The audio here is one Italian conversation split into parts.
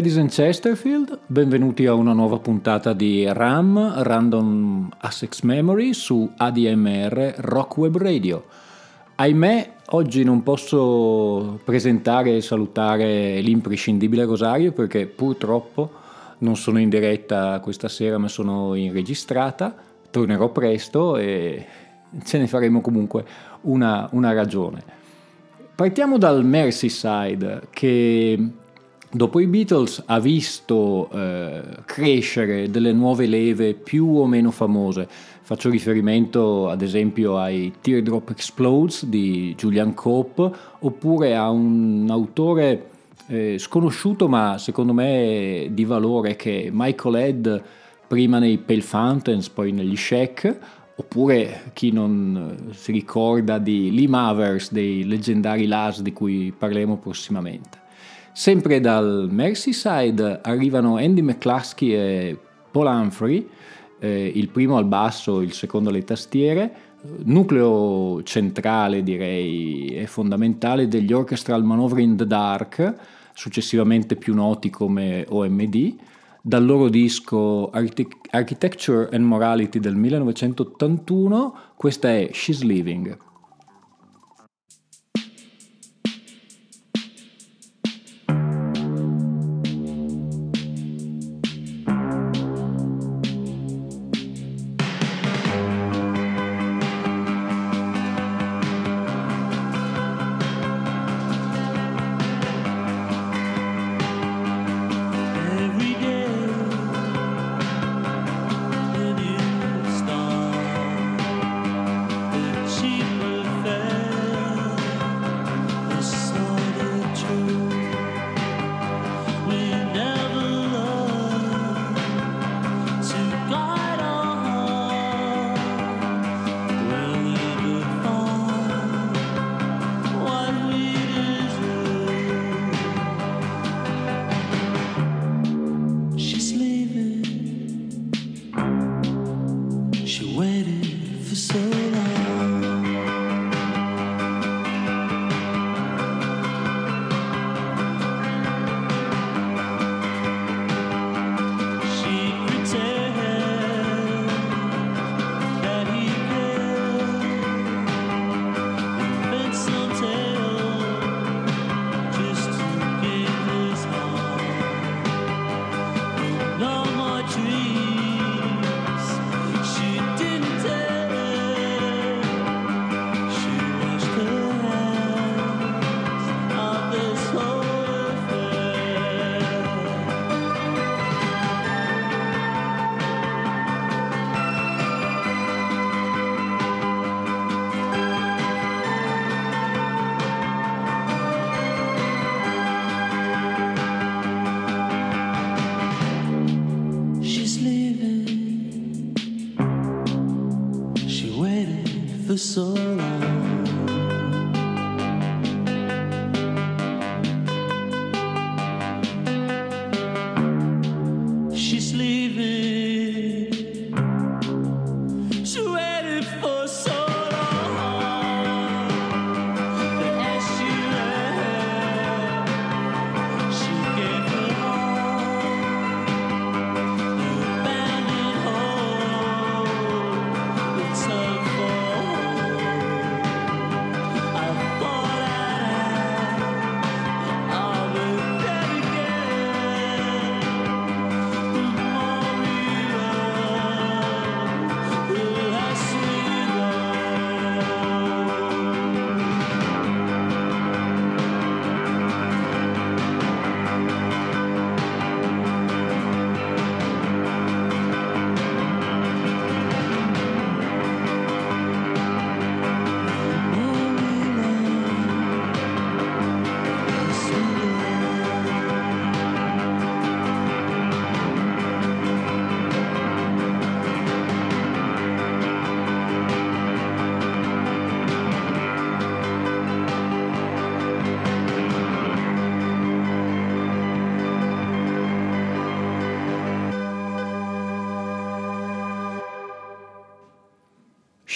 Ladies and Chesterfield, benvenuti a una nuova puntata di RAM, Random Access Memory su ADMR Rock Web Radio. Ahimè, oggi non posso presentare e salutare l'imprescindibile Rosario perché purtroppo non sono in diretta questa sera ma sono in registrata, tornerò presto e ce ne faremo comunque una, una ragione. Partiamo dal Merseyside che Dopo i Beatles ha visto eh, crescere delle nuove leve più o meno famose. Faccio riferimento ad esempio ai Teardrop Explodes di Julian Cope oppure a un autore eh, sconosciuto ma secondo me di valore che è Michael Head prima nei Pale Fountains, poi negli Shack, oppure chi non si ricorda di Lee Mavers dei leggendari Las di cui parleremo prossimamente. Sempre dal Merseyside arrivano Andy McCluskey e Paul Humphrey, eh, il primo al basso, il secondo alle tastiere, nucleo centrale direi e fondamentale degli Orchestral Manoeuvre in the Dark, successivamente più noti come OMD, dal loro disco Architecture and Morality del 1981, questa è She's Living.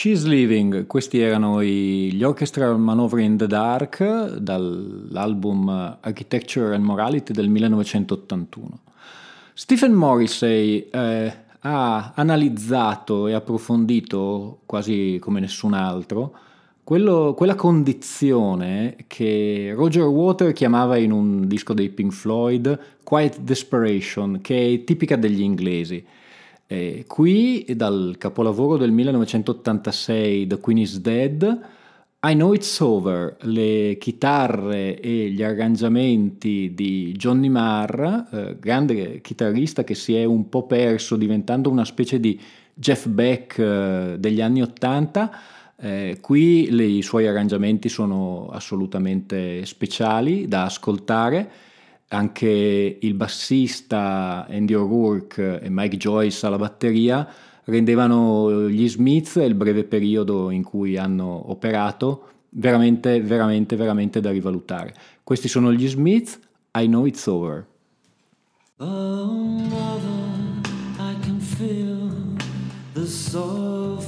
She's Living, questi erano gli Orchestral Manoeuvre in the Dark dall'album Architecture and Morality del 1981. Stephen Morrissey eh, ha analizzato e approfondito quasi come nessun altro quello, quella condizione che Roger Water chiamava in un disco dei Pink Floyd Quiet Desperation, che è tipica degli inglesi. Eh, qui, dal capolavoro del 1986 The Queen is Dead, I Know It's Over, le chitarre e gli arrangiamenti di Johnny Marr, eh, grande chitarrista che si è un po' perso diventando una specie di Jeff Beck eh, degli anni Ottanta. Eh, qui le, i suoi arrangiamenti sono assolutamente speciali da ascoltare. Anche il bassista Andy O'Rourke e Mike Joyce alla batteria rendevano gli Smith e il breve periodo in cui hanno operato veramente, veramente, veramente da rivalutare. Questi sono gli Smith, I Know It's Over. Oh, mother, I can feel the soul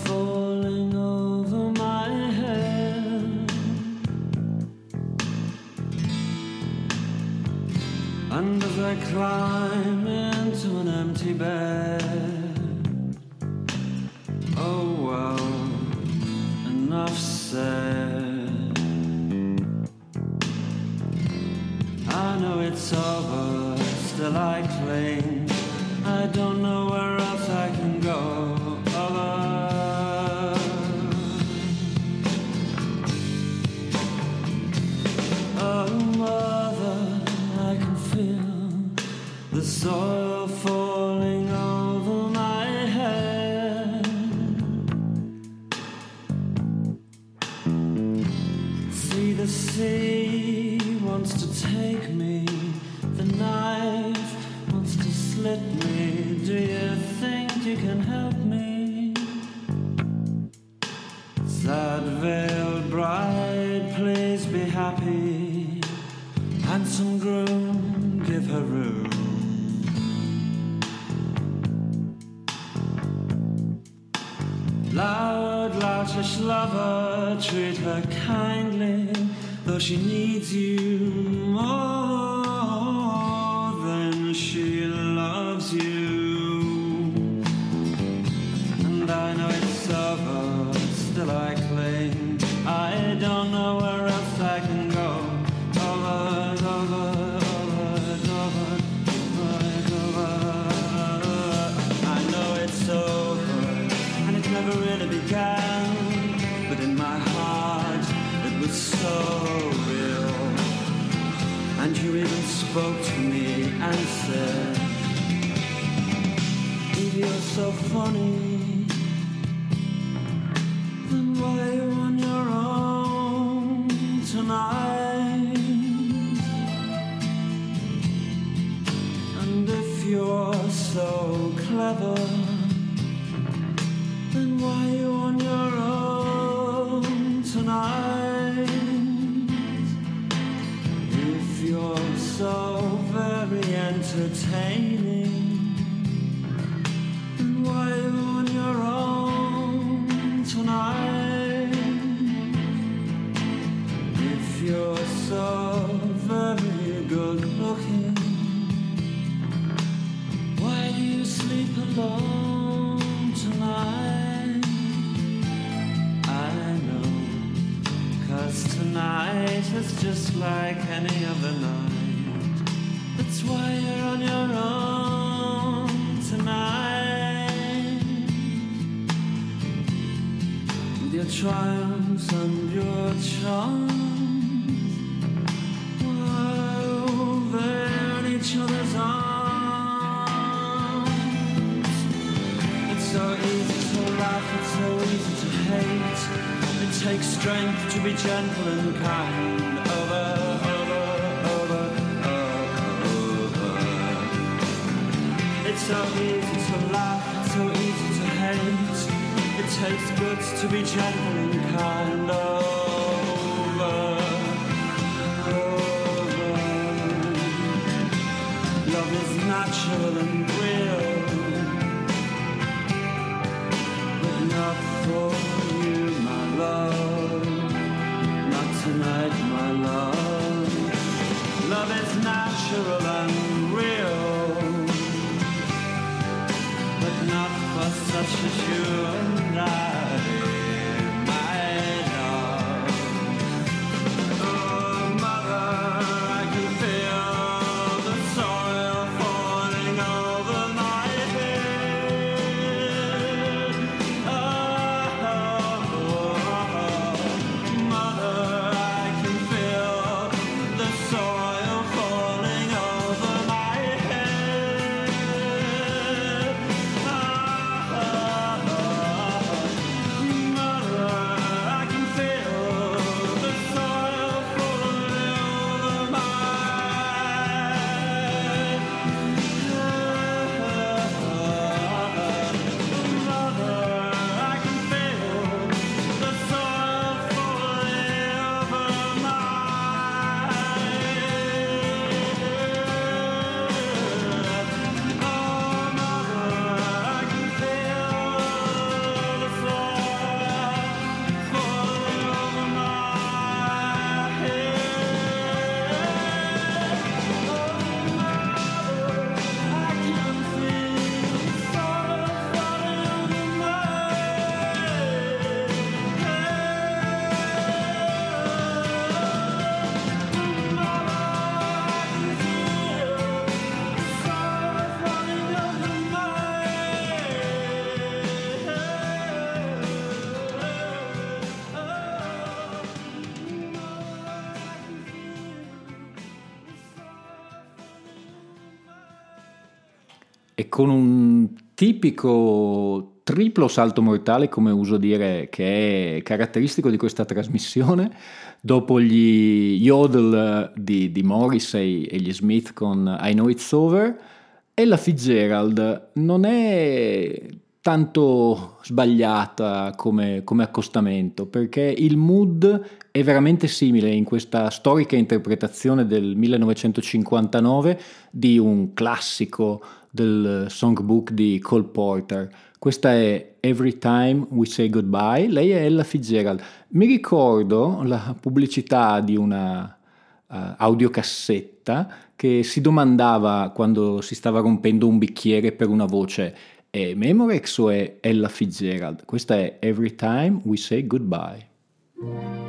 And as I climb into an empty bed. Oh well, enough said. I know it's over, still I cling. I don't know where shadow con un tipico triplo salto mortale, come uso dire, che è caratteristico di questa trasmissione, dopo gli yodel di, di Morrissey e gli Smith con I Know It's Over, Ella Fitzgerald. Non è tanto sbagliata come, come, accostamento, perché il mood è veramente simile in questa storica interpretazione del 1959 di un classico del songbook di Cole Porter. Questa è Every Time We Say Goodbye, lei è Ella Fitzgerald. Mi ricordo la pubblicità di una uh, audiocassetta che si domandava quando si stava rompendo un bicchiere per una voce è Memorex o è Ella Fitzgerald? Questa è Every Time We Say Goodbye.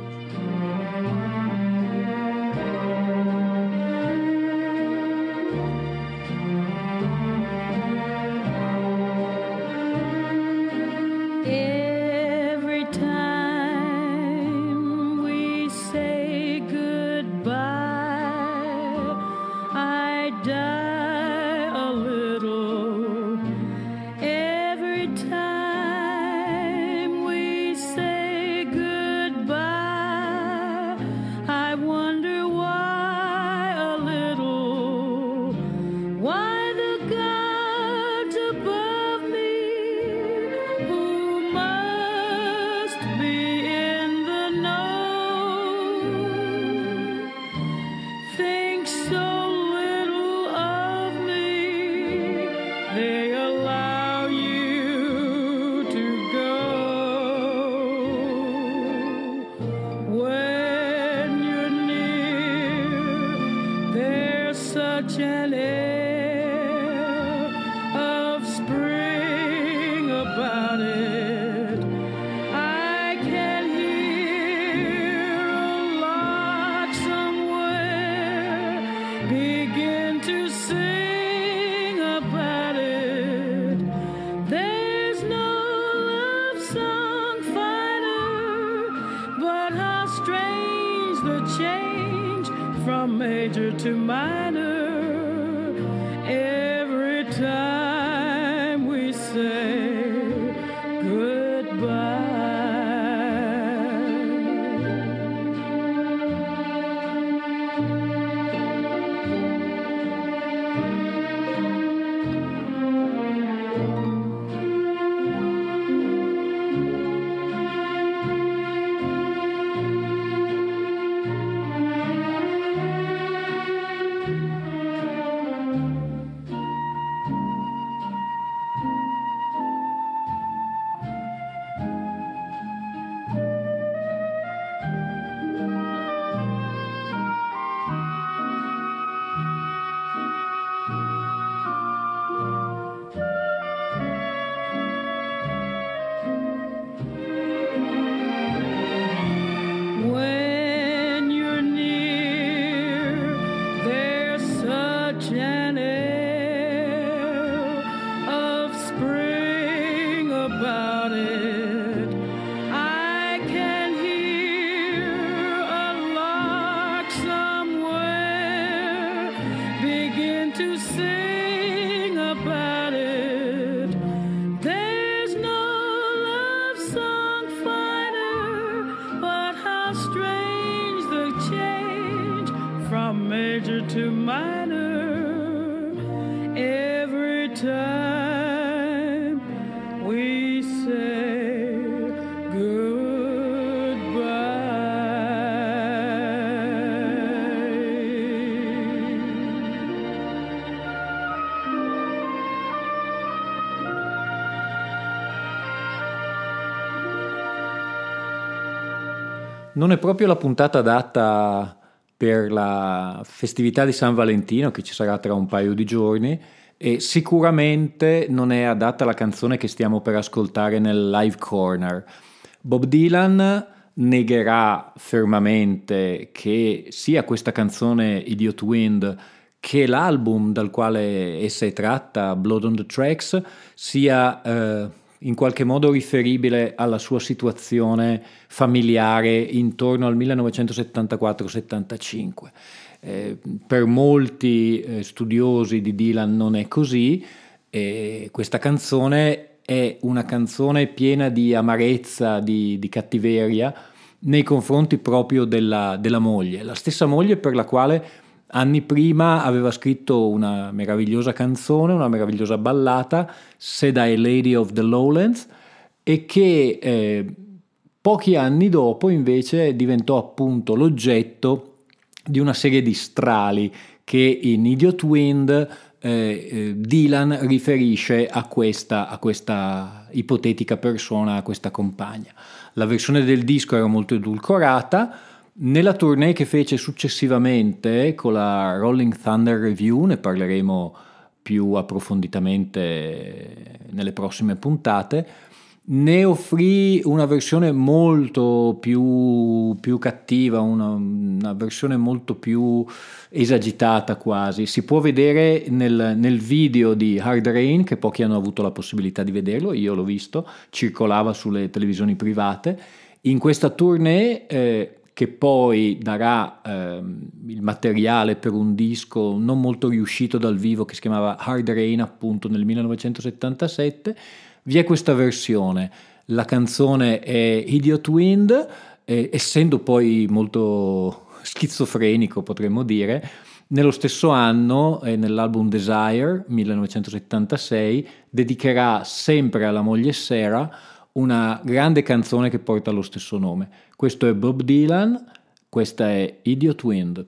Non è proprio la puntata adatta per la festività di San Valentino che ci sarà tra un paio di giorni e sicuramente non è adatta la canzone che stiamo per ascoltare nel live corner. Bob Dylan negherà fermamente che sia questa canzone Idiot Wind che l'album dal quale essa è tratta, Blood on the Tracks, sia eh, in qualche modo riferibile alla sua situazione familiare intorno al 1974-75. Eh, per molti eh, studiosi di Dylan non è così, e questa canzone è una canzone piena di amarezza, di, di cattiveria nei confronti proprio della, della moglie, la stessa moglie per la quale anni prima aveva scritto una meravigliosa canzone, una meravigliosa ballata, Said I Lady of the Lowlands, e che eh, pochi anni dopo invece diventò appunto l'oggetto di una serie di strali che in Idiot Wind eh, eh, Dylan riferisce a questa, a questa ipotetica persona, a questa compagna. La versione del disco era molto edulcorata, nella tournée che fece successivamente con la Rolling Thunder Review, ne parleremo più approfonditamente nelle prossime puntate, ne offrì una versione molto più, più cattiva, una, una, versione molto più esagitata quasi. Si può vedere nel, nel, video di Hard Rain, che pochi hanno avuto la possibilità di vederlo, io l'ho visto, circolava sulle televisioni private. In questa tournée eh, che poi darà ehm, il materiale per un disco non molto riuscito dal vivo che si chiamava Hard Rain appunto nel 1977, vi è questa versione. La canzone è Idiot Wind, eh, essendo poi molto schizofrenico potremmo dire, nello stesso anno, eh, nell'album Desire 1976, dedicherà sempre alla moglie Sarah una grande canzone che porta lo stesso nome. Questo è Bob Dylan, questa è Idiot Wind.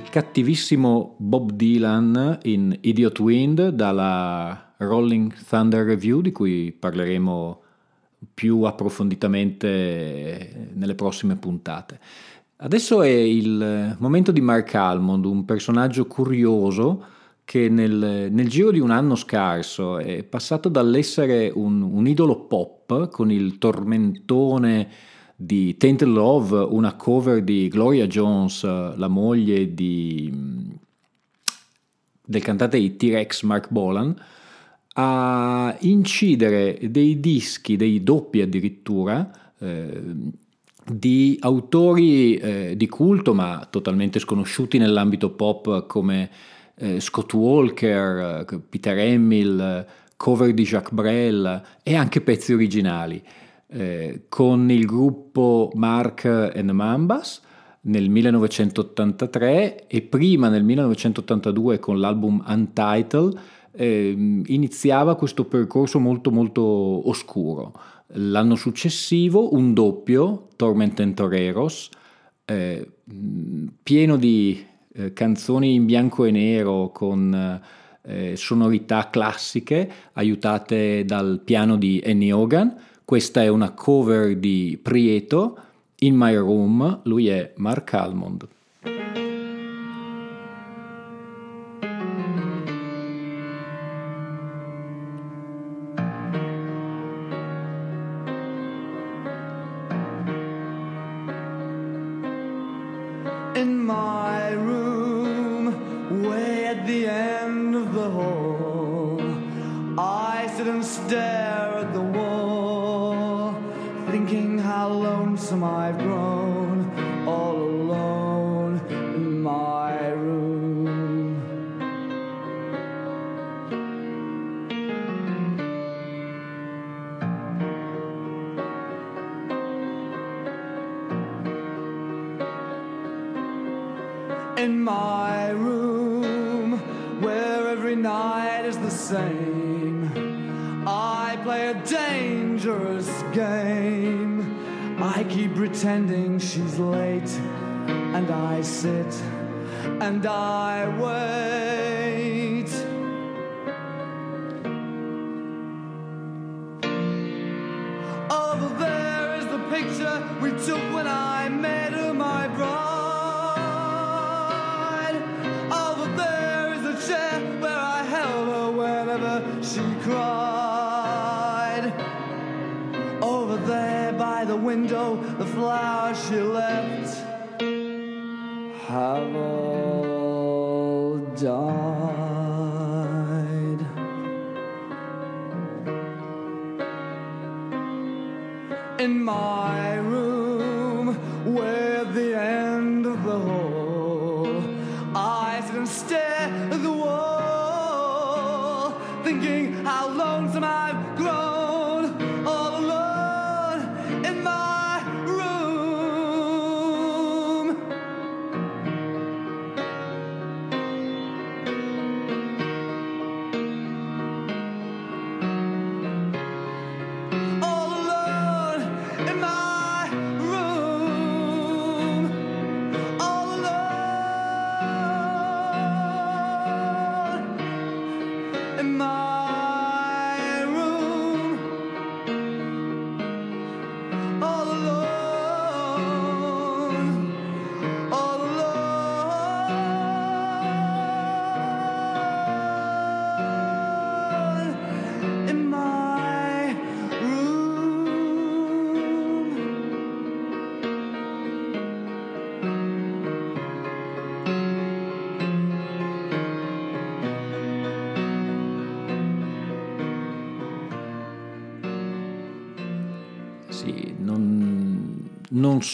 Il cattivissimo Bob Dylan in Idiot Wind dalla Rolling Thunder Review di cui parleremo più approfonditamente nelle prossime puntate. Adesso è il momento di Mark Almond, un personaggio curioso che nel, nel, giro di un anno scarso è passato dall'essere un, un idolo pop con il tormentone di Tainted Love, una cover di Gloria Jones, la moglie di, del cantante di T-Rex Mark Bolan, a incidere dei dischi, dei doppi addirittura, eh, di autori eh, di culto ma totalmente sconosciuti nell'ambito pop come eh, Scott Walker, eh, Peter Hamill, cover di Jacques Brel e anche pezzi originali eh, con il gruppo Mark and Mambas nel 1983 e prima nel 1982 con l'album Untitled eh, iniziava questo percorso molto molto oscuro. L'anno successivo un doppio, Torment and Toreros, eh, pieno di eh, canzoni in bianco e nero con eh, sonorità classiche aiutate dal piano di Annie Hogan questa è una cover di Prieto, In My Room, lui è Mark Almond. Non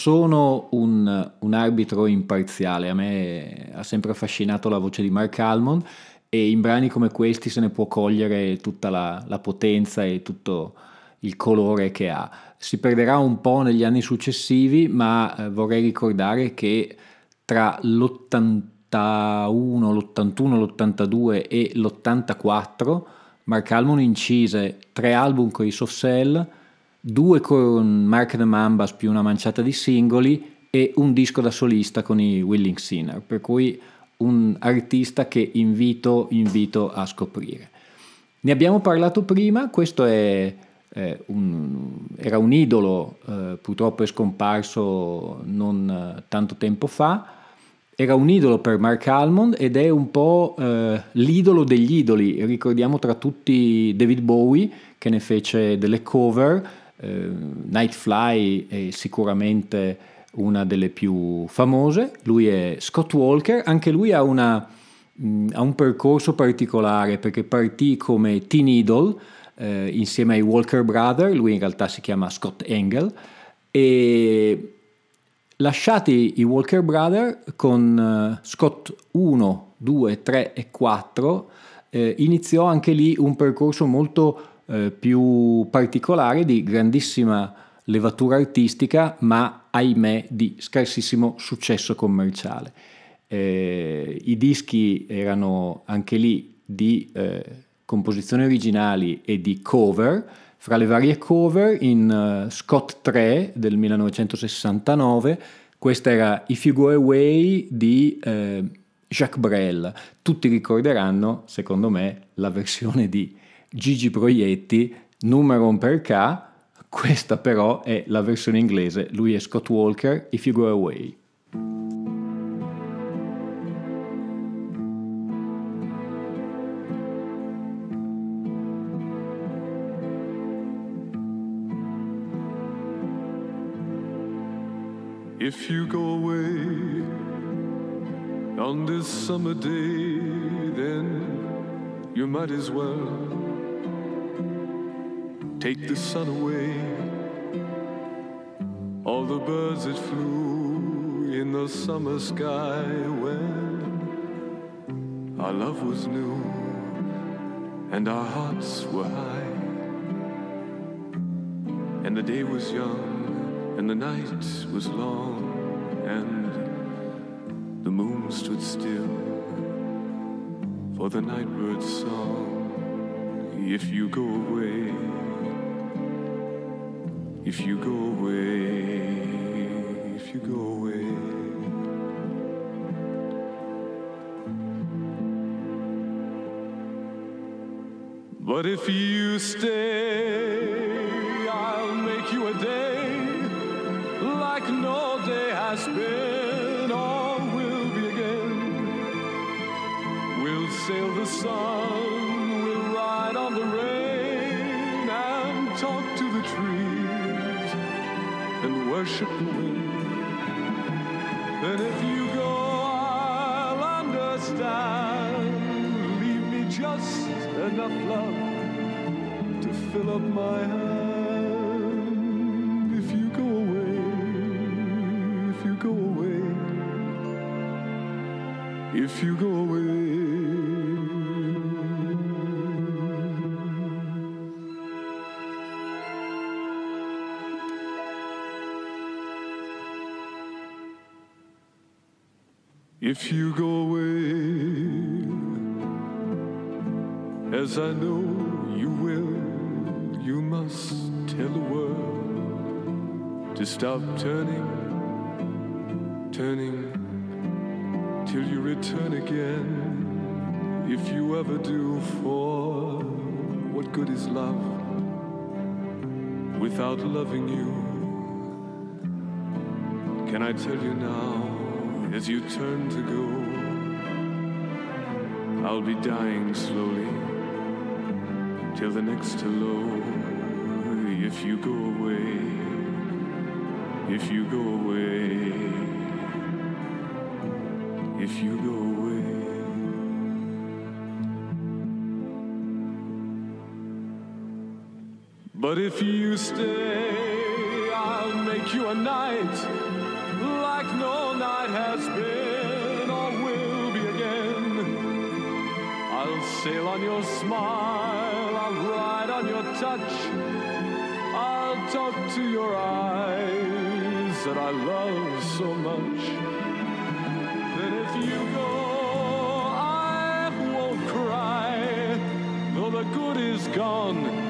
sono un, un, arbitro imparziale, a me ha sempre affascinato la voce di Mark Almond e in brani come questi se ne può cogliere tutta la, la potenza e tutto il colore che ha. Si perderà un po' negli anni successivi, ma eh, vorrei ricordare che tra l'81, l'81, l'82 e l'84 Mark Almond incise tre album con i Soft Cell, due con Mark the Mambas più una manciata di singoli e un disco da solista con i Willing Sinner, per cui un artista che invito, invito a scoprire. Ne abbiamo parlato prima, questo è, è un, era un idolo, eh, purtroppo è scomparso non eh, tanto tempo fa, era un idolo per Mark Almond ed è un po' eh, l'idolo degli idoli. Ricordiamo tra tutti David Bowie che ne fece delle cover, eh, Nightfly è sicuramente una delle più famose, lui è Scott Walker, anche lui ha, una, mh, ha un percorso particolare perché partì come teen idol eh, insieme ai Walker Brother, lui in realtà si chiama Scott Engel. E Lasciati i Walker Brother con uh, Scott 1, 2, 3 e 4, eh, iniziò anche lì un percorso molto eh, più particolare di grandissima levatura artistica, ma ahimè di scarsissimo successo commerciale. Eh, I dischi erano anche lì di eh, composizioni originali e di cover, fra le varie cover, in uh, Scott 3 del 1969, questa era If You Go Away di uh, Jacques Brel. Tutti ricorderanno, secondo me, la versione di Gigi Proietti, numero un per K. Questa però è la versione inglese. Lui è Scott Walker, If You Go Away. If you go away on this summer day, then you might as well take the sun away. All the birds that flew in the summer sky when our love was new and our hearts were high, and the day was young and the night was long, and the moon stood still for the nightbird's song. If you go away, if you go away, if you go away. But if you stay, up my hand. If you go away, if you go away, if you go away. If you go away, as I know must tell the world to stop turning, turning till you return again. If you ever do, for what good is love without loving you? Can I tell you now, as you turn to go, I'll be dying slowly till the next hello. If you go away, if you go away, if you go away. But if you stay, I'll make you a night like no night has been or will be again. I'll sail on your smile, I'll ride on your touch, I'll talk to your eyes that I love so much. Then if you go, I won't cry, though the good is gone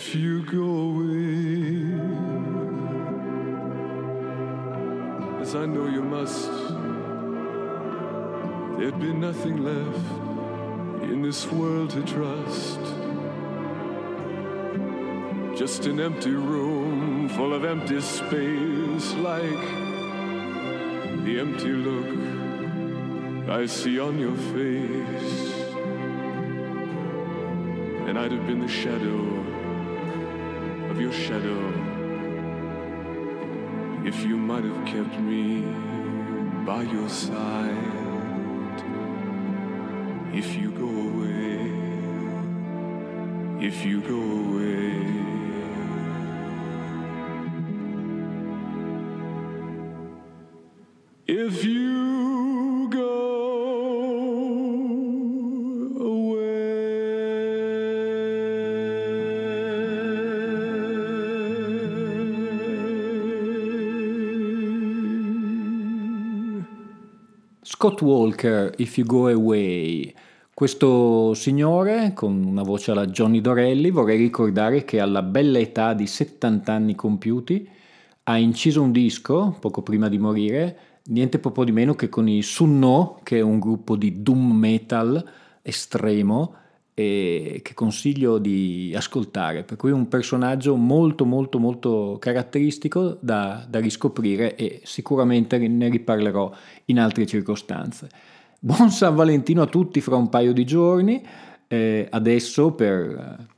if you go away. As I know you must, there'd be nothing left in this world to trust. Just an empty room full of empty space, like the empty look I see on your face. And I'd have been the shadow of your shadow if you might have kept me by your side. If you go away, if you go away. If you Scott Walker, If You Go Away. Questo signore, con una voce alla Johnny Dorelli, vorrei ricordare che alla bella età di 70 anni compiuti ha inciso un disco, poco prima di morire, niente proprio di meno che con i Sunno, che è un gruppo di doom metal estremo, e che consiglio di ascoltare, per cui è un personaggio molto molto molto caratteristico da, da riscoprire e sicuramente ne riparlerò in altre circostanze. Buon San Valentino a tutti fra un paio di giorni, eh, adesso per eh,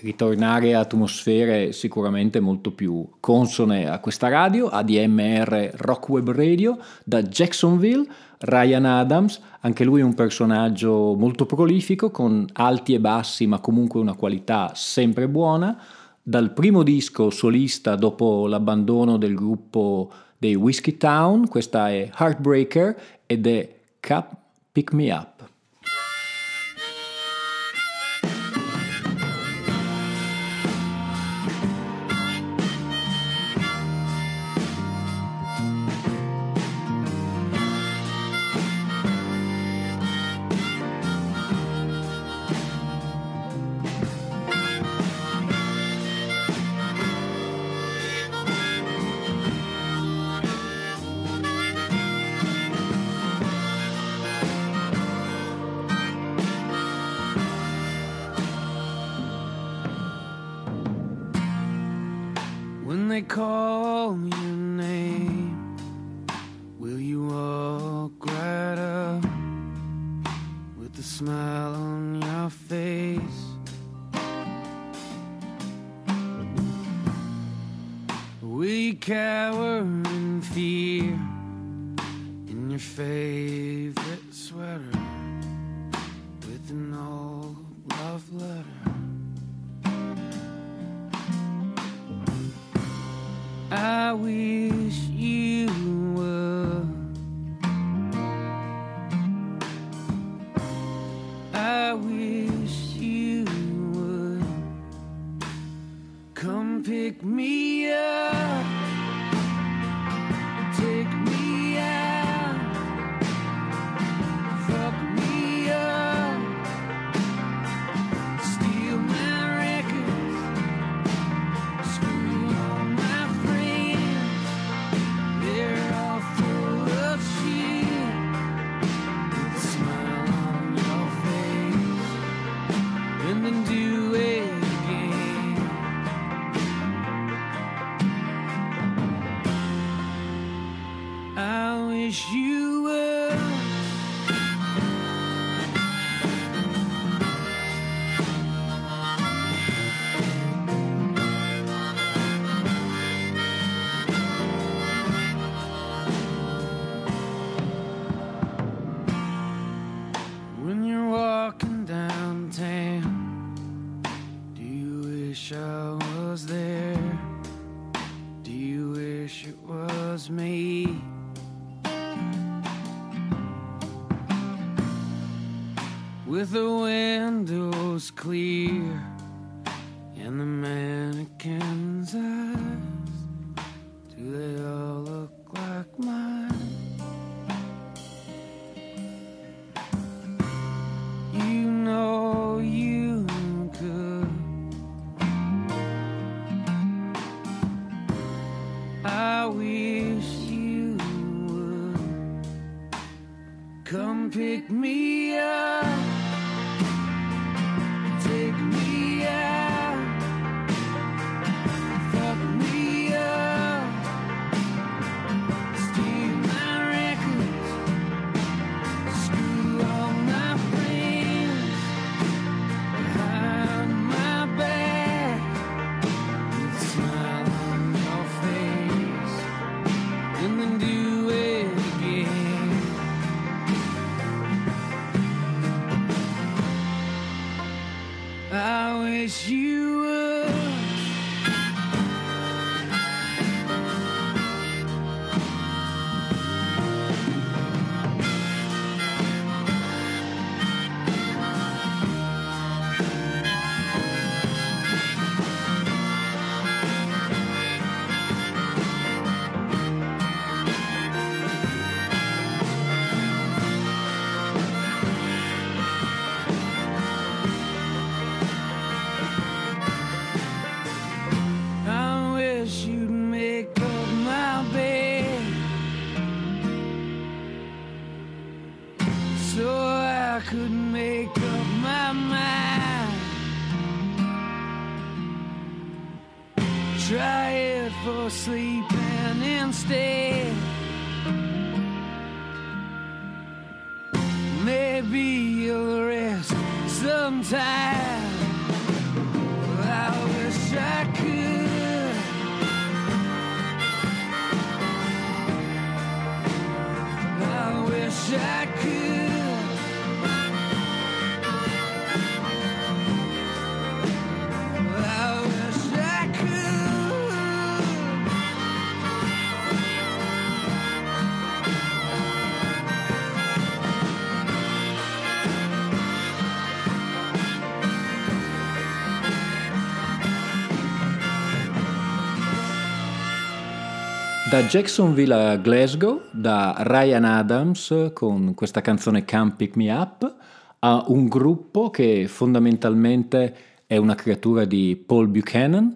ritornare a atmosfere sicuramente molto più consone a questa radio, ADMR Rock Web Radio da Jacksonville, Ryan Adams, anche lui un personaggio molto prolifico con alti e bassi ma comunque una qualità sempre buona. Dal primo disco solista dopo l'abbandono del gruppo dei Whiskey Town, questa è Heartbreaker ed è Cap Pick Me Up. sleep. Da Jacksonville a Glasgow, da Ryan Adams con questa canzone Come Pick Me Up, a un gruppo che fondamentalmente è una creatura di Paul Buchanan,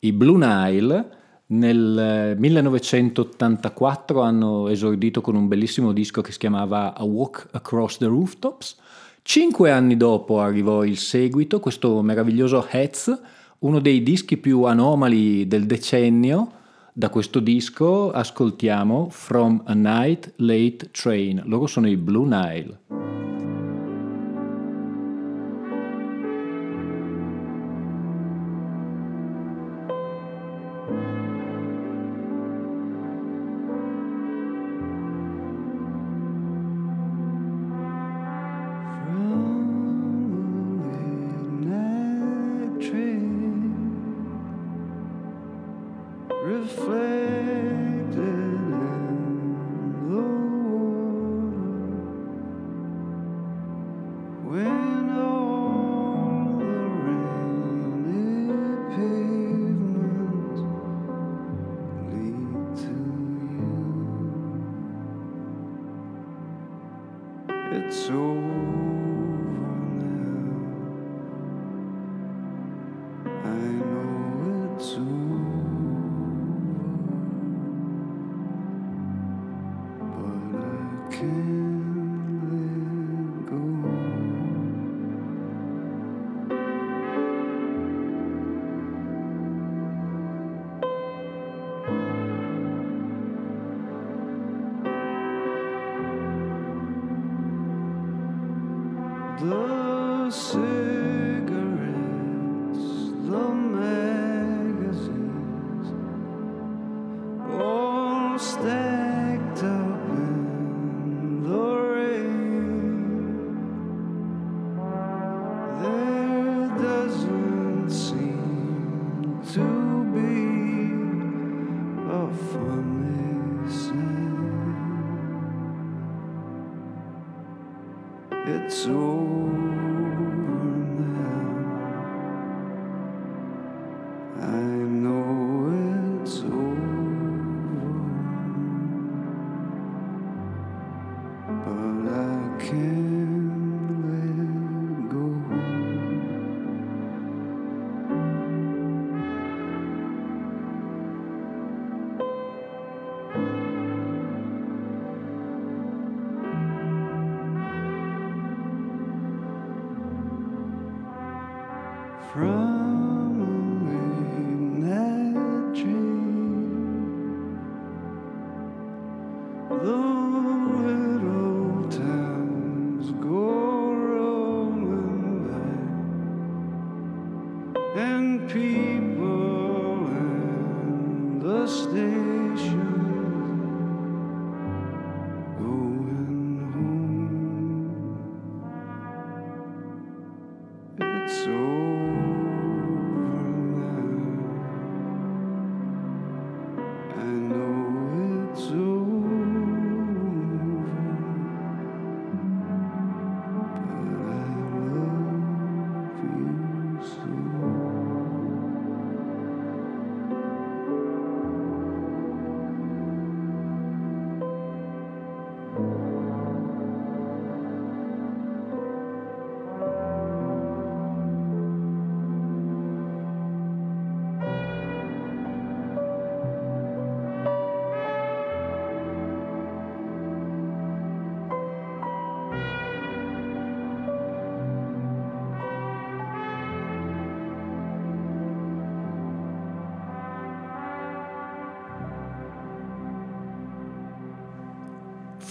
i Blue Nile. Nel eh, 1984 hanno esordito con un bellissimo disco che si chiamava A Walk Across the Rooftops. Cinque anni dopo arrivò il seguito, questo meraviglioso Heads, uno dei dischi più anomali del decennio. Da questo disco ascoltiamo From a Night Late Train. Loro sono i Blue Nile.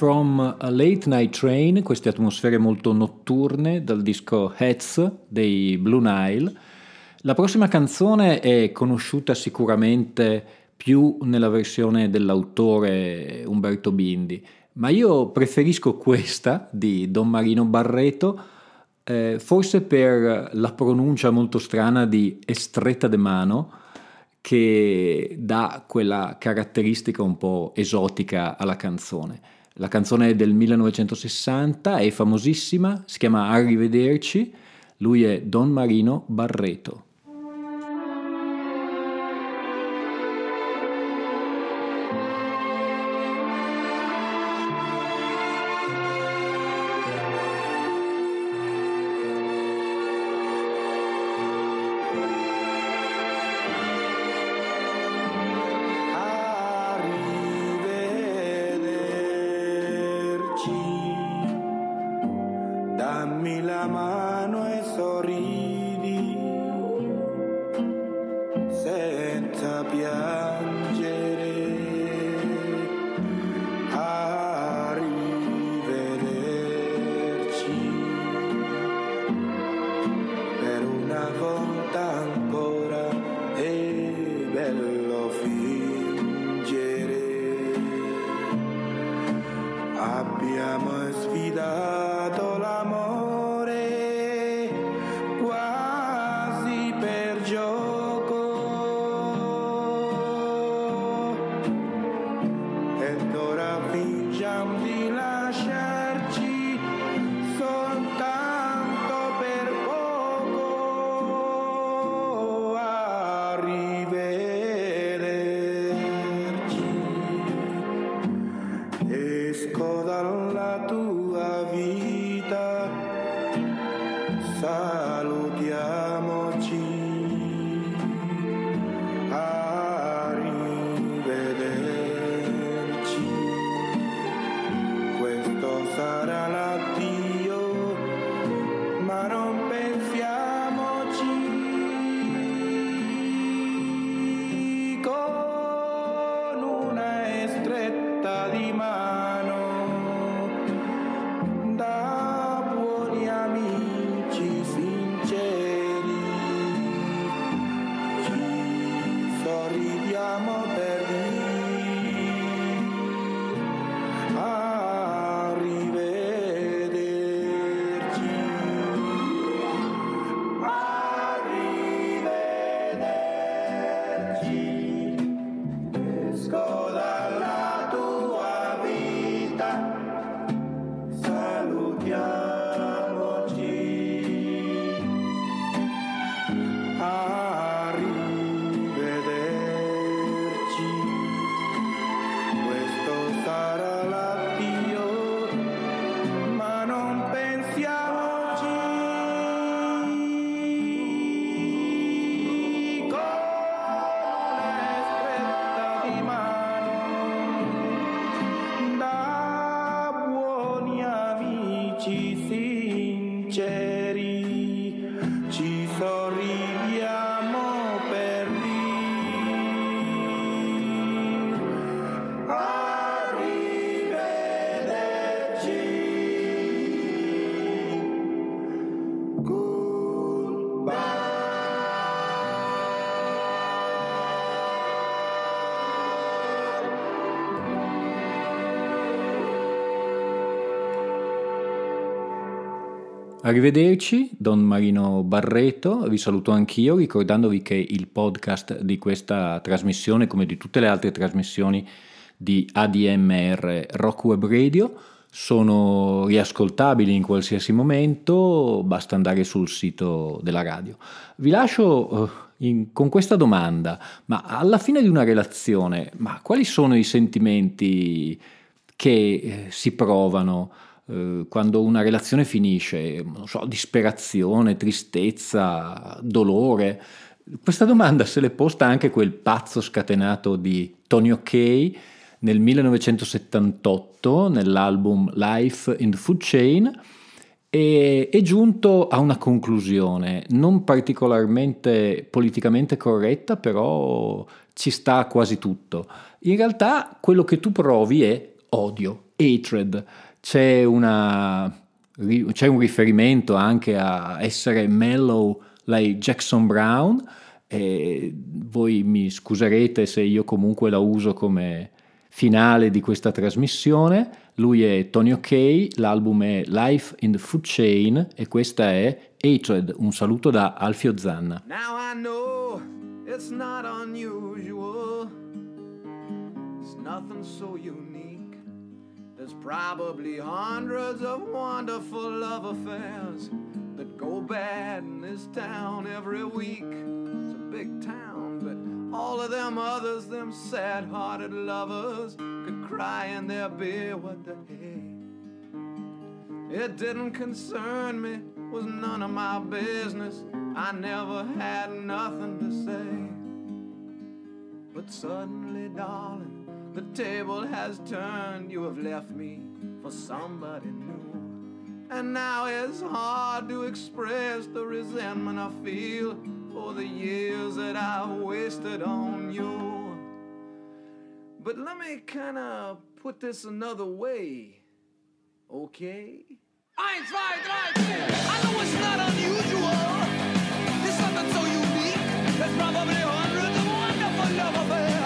From a Late Night Train, queste atmosfere molto notturne dal disco Heads dei Blue Nile. La prossima canzone è conosciuta sicuramente più nella versione dell'autore Umberto Bindi, ma io preferisco questa di Don Marino Barreto, eh, forse per la pronuncia molto strana di Estretta de Mano, che dà quella caratteristica un po' esotica alla canzone. La canzone è del 1960, è famosissima, si chiama Arrivederci, lui è Don Marino Barreto. Arrivederci, Don Marino Barreto, vi saluto anch'io ricordandovi che il podcast di questa trasmissione, come di tutte le altre trasmissioni di ADMR Rock Web Radio, sono riascoltabili in qualsiasi momento, basta andare sul sito della radio. Vi lascio eh, in- con questa domanda, ma alla fine di una relazione, quali sono i sentimenti che eh, si provano eh, quando una relazione finisce? Non so, disperazione, tristezza, dolore? Questa domanda se l'è posta anche quel pazzo scatenato di Tony Ok nel 1978 nell'album Life in the Food Chain e è giunto a una conclusione non particolarmente politicamente corretta, però ci sta quasi tutto. In realtà quello che tu provi è odio, hatred. C'è, una, c'è un riferimento anche a essere mellow like Jackson Brown. E voi mi scuserete se io comunque la uso come finale di questa trasmissione. Lui è Tony Ok, l'album è Life in the Food Chain e questa è Hatred. Un saluto da Alfio Zanna. Now I know it's not unusual. It's nothing so unique. There's probably hundreds of wonderful love affairs that go bad in this town every week. It's a big town, but all of them others, them sad hearted lovers, could cry in their beer. What the heck? It didn't concern me, was none of my business. I never had nothing to say. But suddenly, darling, the table has turned, you have left me for somebody new. And now it's hard to express the resentment I feel for the years that I've wasted on you. But let me kind of put this another way, okay? Eins, zwei, tried, tried. I know it's not unusual. There's something so unique. There's probably hundreds of wonderful love affairs.